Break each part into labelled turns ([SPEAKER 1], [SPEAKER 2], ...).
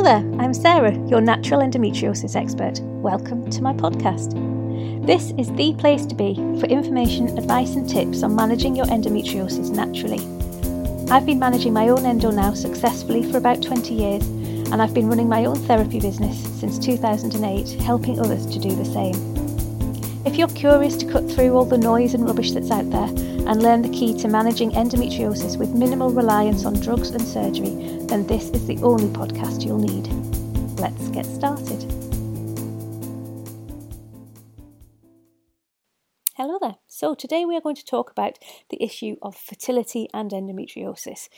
[SPEAKER 1] Hello there, I'm Sarah, your natural endometriosis expert. Welcome to my podcast. This is the place to be for information, advice, and tips on managing your endometriosis naturally. I've been managing my own endo now successfully for about 20 years, and I've been running my own therapy business since 2008, helping others to do the same. If you're curious to cut through all the noise and rubbish that's out there and learn the key to managing endometriosis with minimal reliance on drugs and surgery, then this is the only podcast you'll need. Let's get started. Hello there. So, today we are going to talk about the issue of fertility and endometriosis.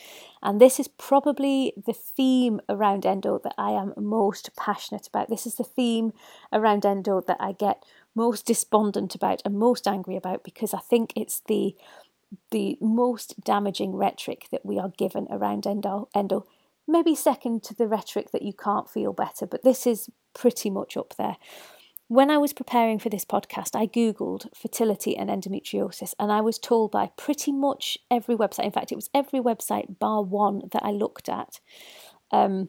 [SPEAKER 1] And this is probably the theme around endo that I am most passionate about. This is the theme around endo that I get most despondent about and most angry about because I think it's the the most damaging rhetoric that we are given around endo, endo. Maybe second to the rhetoric that you can't feel better, but this is pretty much up there. When I was preparing for this podcast, I Googled fertility and endometriosis, and I was told by pretty much every website, in fact, it was every website bar one that I looked at, um,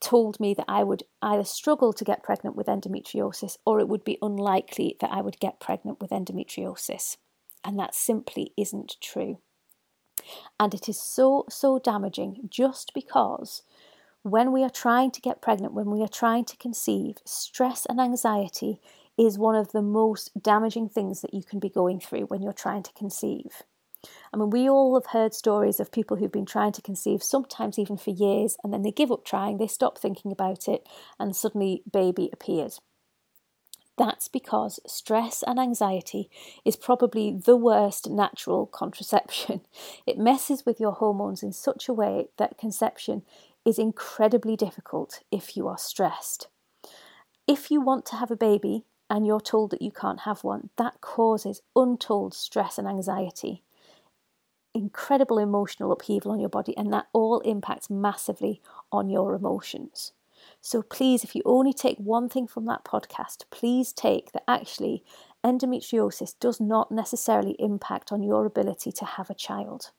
[SPEAKER 1] told me that I would either struggle to get pregnant with endometriosis or it would be unlikely that I would get pregnant with endometriosis. And that simply isn't true. And it is so, so damaging just because when we are trying to get pregnant, when we are trying to conceive, stress and anxiety is one of the most damaging things that you can be going through when you're trying to conceive. I mean, we all have heard stories of people who've been trying to conceive, sometimes even for years, and then they give up trying, they stop thinking about it, and suddenly baby appears. That's because stress and anxiety is probably the worst natural contraception. It messes with your hormones in such a way that conception is incredibly difficult if you are stressed. If you want to have a baby and you're told that you can't have one, that causes untold stress and anxiety incredible emotional upheaval on your body, and that all impacts massively on your emotions. So, please, if you only take one thing from that podcast, please take that actually endometriosis does not necessarily impact on your ability to have a child.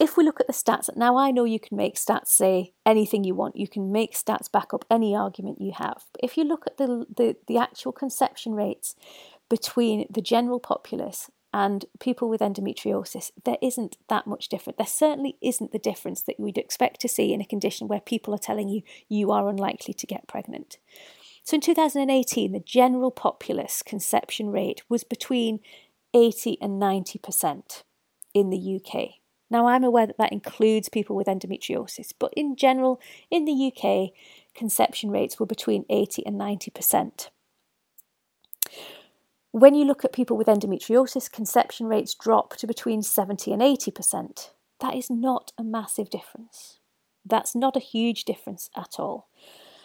[SPEAKER 1] If we look at the stats, now I know you can make stats say anything you want, you can make stats back up any argument you have. But if you look at the, the, the actual conception rates between the general populace and people with endometriosis, there isn't that much difference. There certainly isn't the difference that we'd expect to see in a condition where people are telling you you are unlikely to get pregnant. So in 2018, the general populace conception rate was between 80 and 90% in the UK. Now, I'm aware that that includes people with endometriosis, but in general, in the UK, conception rates were between 80 and 90%. When you look at people with endometriosis, conception rates drop to between 70 and 80%. That is not a massive difference. That's not a huge difference at all.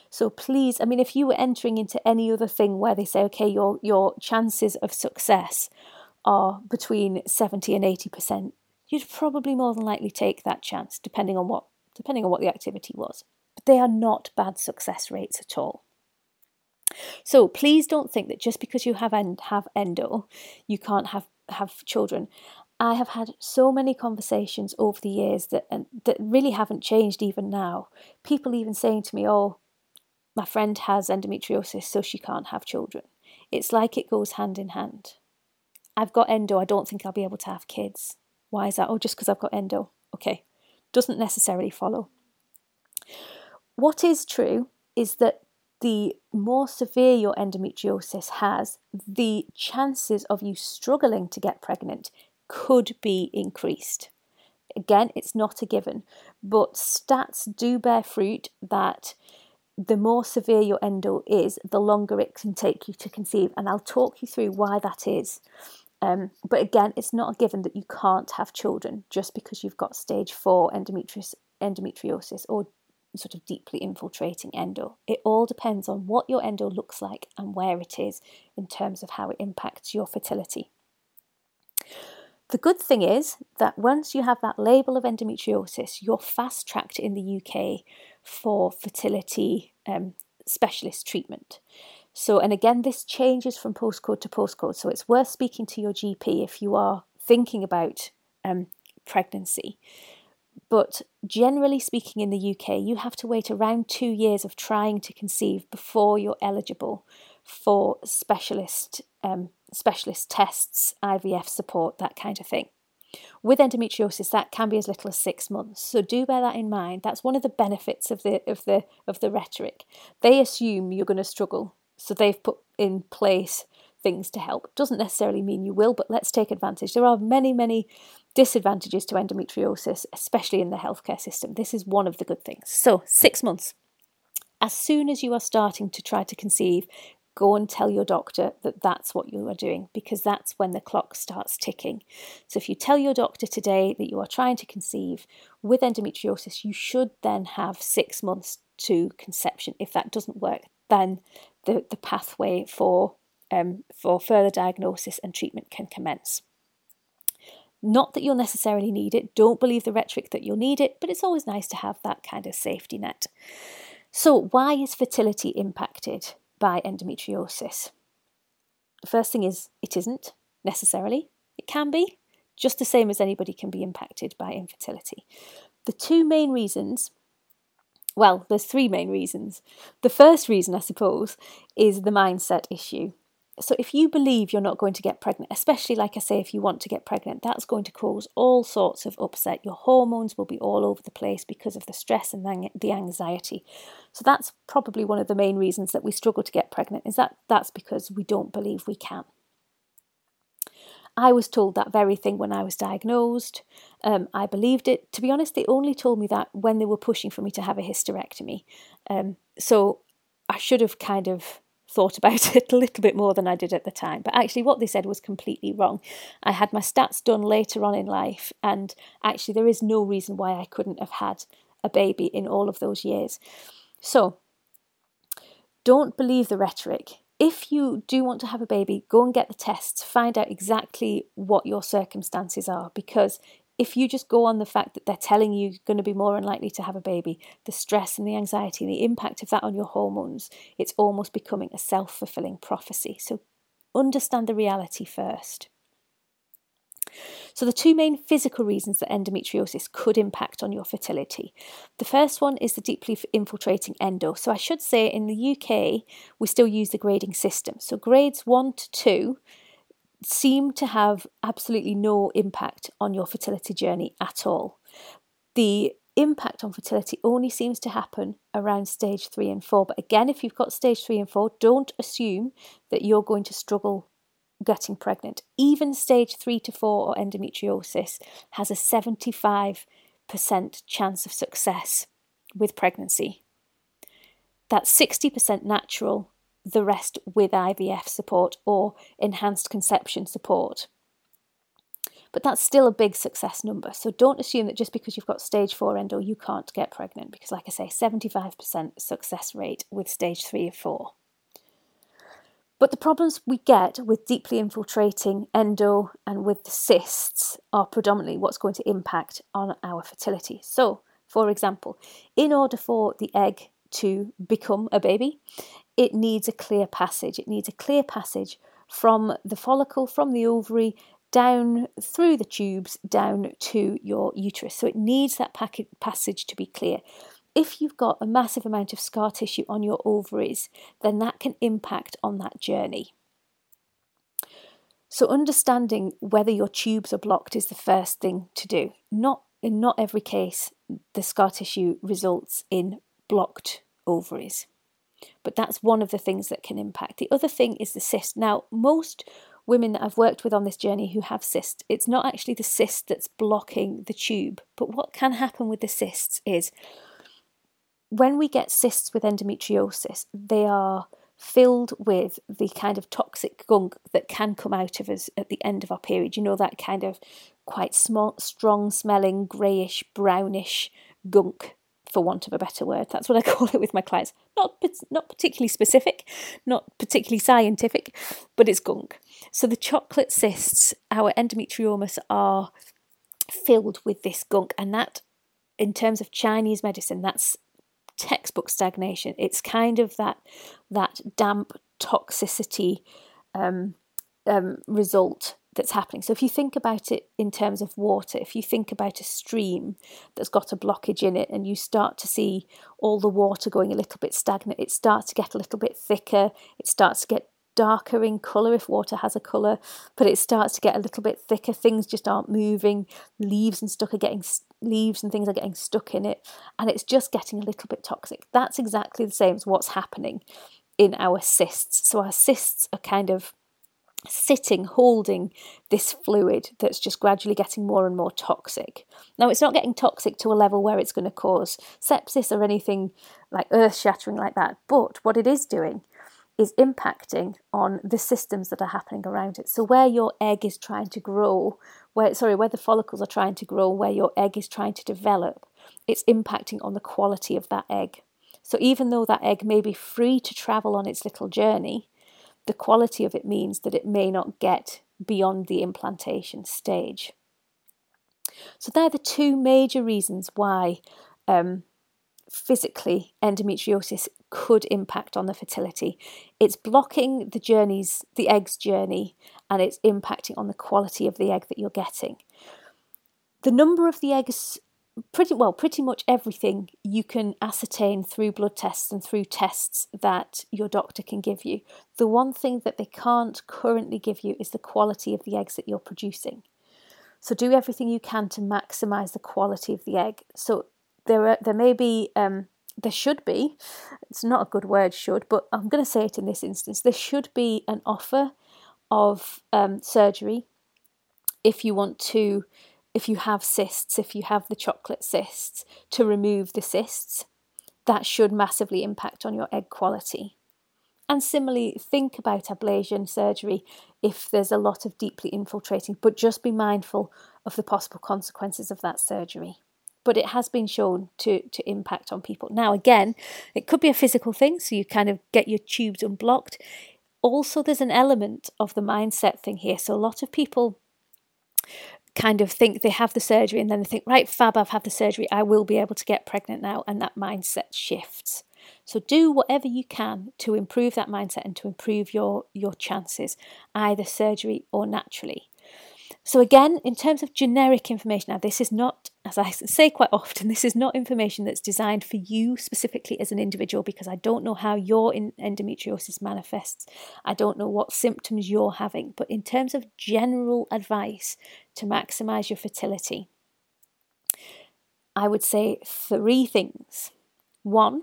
[SPEAKER 1] So please, I mean, if you were entering into any other thing where they say, okay, your, your chances of success are between 70 and 80%, you'd probably more than likely take that chance, depending on what depending on what the activity was. But they are not bad success rates at all. So please don't think that just because you have end, have endo, you can't have have children. I have had so many conversations over the years that that really haven't changed even now. People even saying to me, "Oh, my friend has endometriosis, so she can't have children." It's like it goes hand in hand. I've got endo. I don't think I'll be able to have kids. Why is that? Oh, just because I've got endo. Okay, doesn't necessarily follow. What is true is that the more severe your endometriosis has, the chances of you struggling to get pregnant could be increased. Again, it's not a given, but stats do bear fruit that the more severe your endo is, the longer it can take you to conceive. And I'll talk you through why that is. Um, but again, it's not a given that you can't have children just because you've got stage four endometriosis, endometriosis or sort of deeply infiltrating endo. It all depends on what your endo looks like and where it is in terms of how it impacts your fertility. The good thing is that once you have that label of endometriosis, you're fast tracked in the UK for fertility um, specialist treatment. So, and again, this changes from postcode to postcode. So, it's worth speaking to your GP if you are thinking about um, pregnancy But generally speaking, in the UK, you have to wait around two years of trying to conceive before you're eligible for specialist um, specialist tests, IVF support, that kind of thing. With endometriosis, that can be as little as six months. So do bear that in mind. That's one of the benefits of the of the of the rhetoric. They assume you're going to struggle, so they've put in place things to help. Doesn't necessarily mean you will, but let's take advantage. There are many, many disadvantages to endometriosis, especially in the healthcare system. This is one of the good things. So, six months. As soon as you are starting to try to conceive, go and tell your doctor that that's what you are doing because that's when the clock starts ticking. So, if you tell your doctor today that you are trying to conceive with endometriosis, you should then have six months to conception. If that doesn't work, then the, the pathway for, um, for further diagnosis and treatment can commence. Not that you'll necessarily need it, don't believe the rhetoric that you'll need it, but it's always nice to have that kind of safety net. So, why is fertility impacted? by endometriosis. The first thing is it isn't necessarily, it can be, just the same as anybody can be impacted by infertility. The two main reasons well, there's three main reasons. The first reason, I suppose, is the mindset issue. So, if you believe you're not going to get pregnant, especially like I say, if you want to get pregnant, that's going to cause all sorts of upset. Your hormones will be all over the place because of the stress and the anxiety. So, that's probably one of the main reasons that we struggle to get pregnant, is that that's because we don't believe we can. I was told that very thing when I was diagnosed. Um, I believed it. To be honest, they only told me that when they were pushing for me to have a hysterectomy. Um, so, I should have kind of thought about it a little bit more than I did at the time. But actually, what they said was completely wrong. I had my stats done later on in life, and actually, there is no reason why I couldn't have had a baby in all of those years. So, don't believe the rhetoric. If you do want to have a baby, go and get the tests, find out exactly what your circumstances are because if you just go on the fact that they're telling you you're going to be more unlikely to have a baby, the stress and the anxiety, the impact of that on your hormones, it's almost becoming a self fulfilling prophecy. So understand the reality first. So, the two main physical reasons that endometriosis could impact on your fertility. The first one is the deeply infiltrating endo. So, I should say in the UK, we still use the grading system. So, grades one to two seem to have absolutely no impact on your fertility journey at all. The impact on fertility only seems to happen around stage three and four. But again, if you've got stage three and four, don't assume that you're going to struggle getting pregnant. Even stage three to four or endometriosis has a 75% chance of success with pregnancy. That's 60% natural the rest with IVF support or enhanced conception support. But that's still a big success number. So don't assume that just because you've got stage 4 endo, you can't get pregnant, because, like I say, 75% success rate with stage 3 or 4. But the problems we get with deeply infiltrating endo and with the cysts are predominantly what's going to impact on our fertility. So, for example, in order for the egg to become a baby, it needs a clear passage. It needs a clear passage from the follicle, from the ovary, down through the tubes, down to your uterus. So it needs that passage to be clear. If you've got a massive amount of scar tissue on your ovaries, then that can impact on that journey. So understanding whether your tubes are blocked is the first thing to do. Not in not every case the scar tissue results in blocked ovaries. But that's one of the things that can impact. The other thing is the cyst. Now, most women that I've worked with on this journey who have cysts, it's not actually the cyst that's blocking the tube. But what can happen with the cysts is when we get cysts with endometriosis, they are filled with the kind of toxic gunk that can come out of us at the end of our period. You know, that kind of quite small, strong smelling, greyish, brownish gunk for want of a better word. That's what I call it with my clients. Not not particularly specific, not particularly scientific, but it's gunk. So the chocolate cysts, our endometriomas, are filled with this gunk, and that, in terms of Chinese medicine, that's textbook stagnation. It's kind of that that damp toxicity um, um, result that's happening. So if you think about it in terms of water, if you think about a stream that's got a blockage in it and you start to see all the water going a little bit stagnant, it starts to get a little bit thicker, it starts to get darker in colour if water has a colour, but it starts to get a little bit thicker. Things just aren't moving. Leaves and stuff are getting leaves and things are getting stuck in it, and it's just getting a little bit toxic. That's exactly the same as what's happening in our cysts. So our cysts are kind of sitting holding this fluid that's just gradually getting more and more toxic. Now, it's not getting toxic to a level where it's going to cause sepsis or anything like earth shattering like that, but what it is doing is impacting on the systems that are happening around it. So, where your egg is trying to grow, where sorry, where the follicles are trying to grow, where your egg is trying to develop, it's impacting on the quality of that egg. So, even though that egg may be free to travel on its little journey, the quality of it means that it may not get beyond the implantation stage. So, they're the two major reasons why um, physically endometriosis could impact on the fertility. It's blocking the journeys, the egg's journey, and it's impacting on the quality of the egg that you're getting. The number of the eggs pretty well pretty much everything you can ascertain through blood tests and through tests that your doctor can give you. The one thing that they can't currently give you is the quality of the eggs that you're producing. So do everything you can to maximize the quality of the egg. So there are there may be um, there should be it's not a good word should but i'm going to say it in this instance there should be an offer of um, surgery if you want to if you have cysts, if you have the chocolate cysts, to remove the cysts. That should massively impact on your egg quality. And similarly, think about ablation surgery if there's a lot of deeply infiltrating, but just be mindful of the possible consequences of that surgery. But it has been shown to, to impact on people. Now, again, it could be a physical thing, so you kind of get your tubes unblocked. Also, there's an element of the mindset thing here. So, a lot of people kind of think they have the surgery and then they think, right, fab, I've had the surgery, I will be able to get pregnant now, and that mindset shifts. So do whatever you can to improve that mindset and to improve your your chances, either surgery or naturally. So, again, in terms of generic information, now this is not, as I say quite often, this is not information that's designed for you specifically as an individual because I don't know how your endometriosis manifests. I don't know what symptoms you're having. But in terms of general advice to maximize your fertility, I would say three things. One,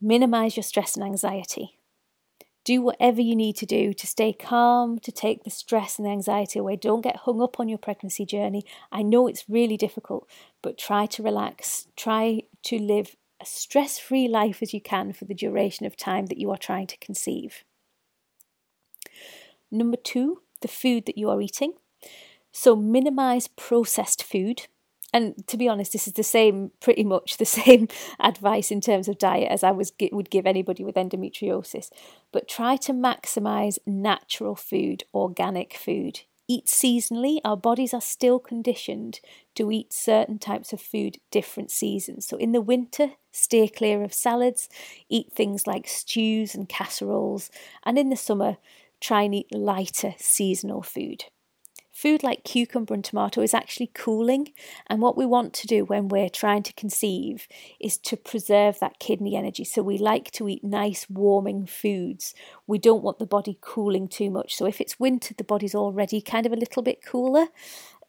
[SPEAKER 1] minimize your stress and anxiety do whatever you need to do to stay calm, to take the stress and the anxiety away. Don't get hung up on your pregnancy journey. I know it's really difficult, but try to relax. Try to live a stress free life as you can for the duration of time that you are trying to conceive. Number two, the food that you are eating. So minimize processed food and to be honest, this is the same, pretty much the same advice in terms of diet as I was would give anybody with endometriosis. But try to maximize natural food, organic food. Eat seasonally. Our bodies are still conditioned to eat certain types of food different seasons. So in the winter, steer clear of salads. Eat things like stews and casseroles. And in the summer, try and eat lighter seasonal food. Food like cucumber and tomato is actually cooling, and what we want to do when we're trying to conceive is to preserve that kidney energy. So we like to eat nice, warming foods. We don't want the body cooling too much. So if it's winter, the body's already kind of a little bit cooler.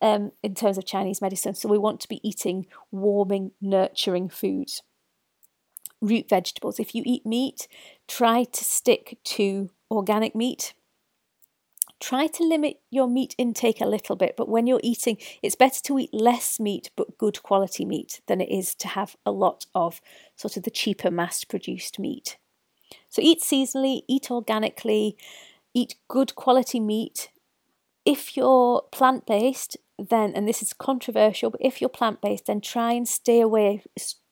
[SPEAKER 1] Um, in terms of Chinese medicine, so we want to be eating warming, nurturing foods root vegetables. If you eat meat, try to stick to organic meat try to limit your meat intake a little bit. But when you're eating, it's better to eat less meat but good quality meat than it is to have a lot of sort of the cheaper mass produced meat. So eat seasonally, eat organically, eat good quality meat. If you're plant based, then, and this is controversial, but if you're plant based, then try and stay away,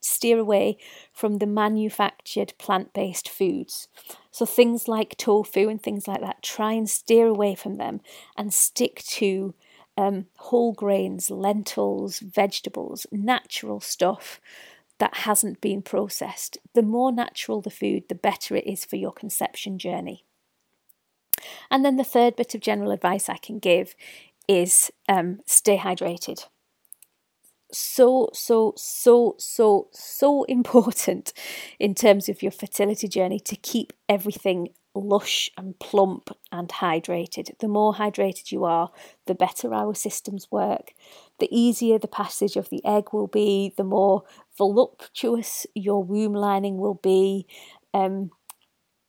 [SPEAKER 1] steer away from the manufactured plant based foods. So things like tofu and things like that, try and steer away from them and stick to um, whole grains, lentils, vegetables, natural stuff that hasn't been processed. The more natural the food, the better it is for your conception journey. And then the third bit of general advice I can give is um, stay hydrated. So, so, so, so, so important in terms of your fertility journey to keep everything lush and plump and hydrated. The more hydrated you are, the better our systems work. The easier the passage of the egg will be, the more voluptuous your womb lining will be. Um,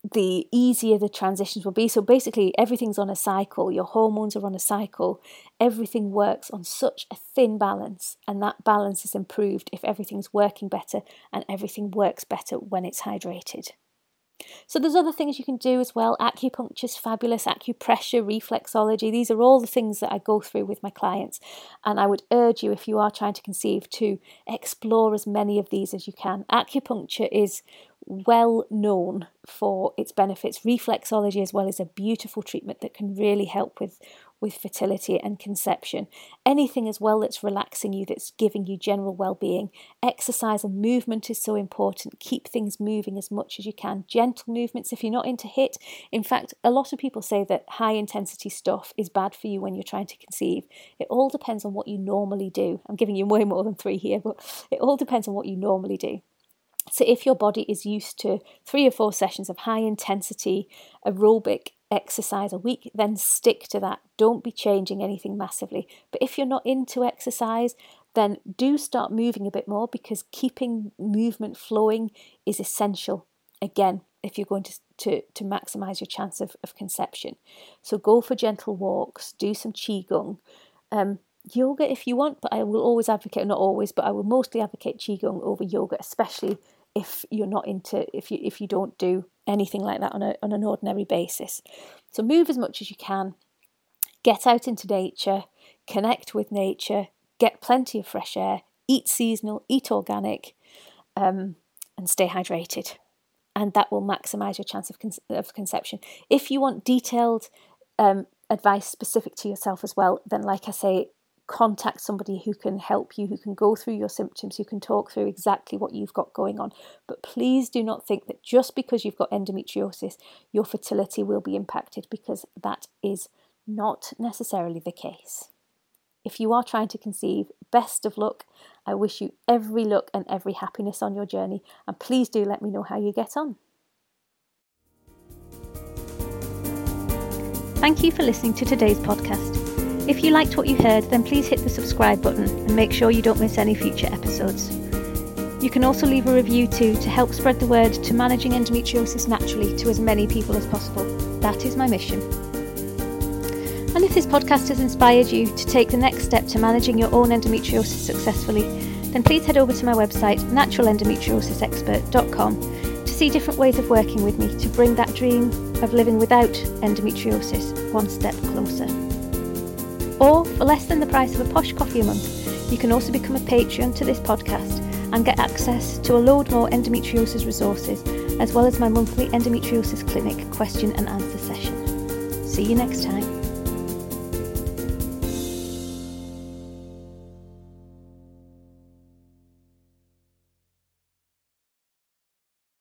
[SPEAKER 1] the easier the transitions will be. So basically, everything's on a cycle. Your hormones are on a cycle. Everything works on such a thin balance, and that balance is improved if everything's working better and everything works better when it's hydrated. So there's other things you can do as well. Acupuncture is fabulous, acupressure, reflexology. These are all the things that I go through with my clients. And I would urge you, if you are trying to conceive, to explore as many of these as you can. Acupuncture is well known for its benefits. Reflexology, as well, is a beautiful treatment that can really help with with fertility and conception. Anything as well that's relaxing you, that's giving you general well being. Exercise and movement is so important. Keep things moving as much as you can. Gentle movements if you're not into HIIT. In fact, a lot of people say that high intensity stuff is bad for you when you're trying to conceive. It all depends on what you normally do. I'm giving you way more than three here, but it all depends on what you normally do. So, if your body is used to three or four sessions of high intensity aerobic exercise a week, then stick to that. Don't be changing anything massively. But if you're not into exercise, then do start moving a bit more because keeping movement flowing is essential. Again, if you're going to, to, to maximize your chance of, of conception. So go for gentle walks, do some Qigong. Um, yoga if you want, but I will always advocate, not always, but I will mostly advocate Qigong over yoga, especially if you're not into if you if you don't do anything like that on a on an ordinary basis. So move as much as you can, get out into nature, connect with nature, get plenty of fresh air, eat seasonal, eat organic, um, and stay hydrated. And that will maximize your chance of, con- of conception. If you want detailed um, advice specific to yourself as well, then, like I say, contact somebody who can help you, who can go through your symptoms, who can talk through exactly what you've got going on. But please do not think that just because you've got endometriosis, your fertility will be impacted because that is not necessarily the case. If you are trying to conceive, best of luck. I wish you every luck and every happiness on your journey, and please do let me know how you get on. Thank you for listening to today's podcast. If you liked what you heard, then please hit the subscribe button and make sure you don't miss any future episodes. You can also leave a review too to help spread the word to managing endometriosis naturally to as many people as possible. That is my mission. And if this podcast has inspired you to take the next step to managing your own endometriosis successfully, then please head over to my website, naturalendometriosisexpert.com, to see different ways of working with me to bring that dream of living without endometriosis one step closer. Or, for less than the price of a posh coffee a month, you can also become a patron to this podcast and get access to a load more endometriosis resources, as well as my monthly endometriosis clinic question and answer session. See you next time.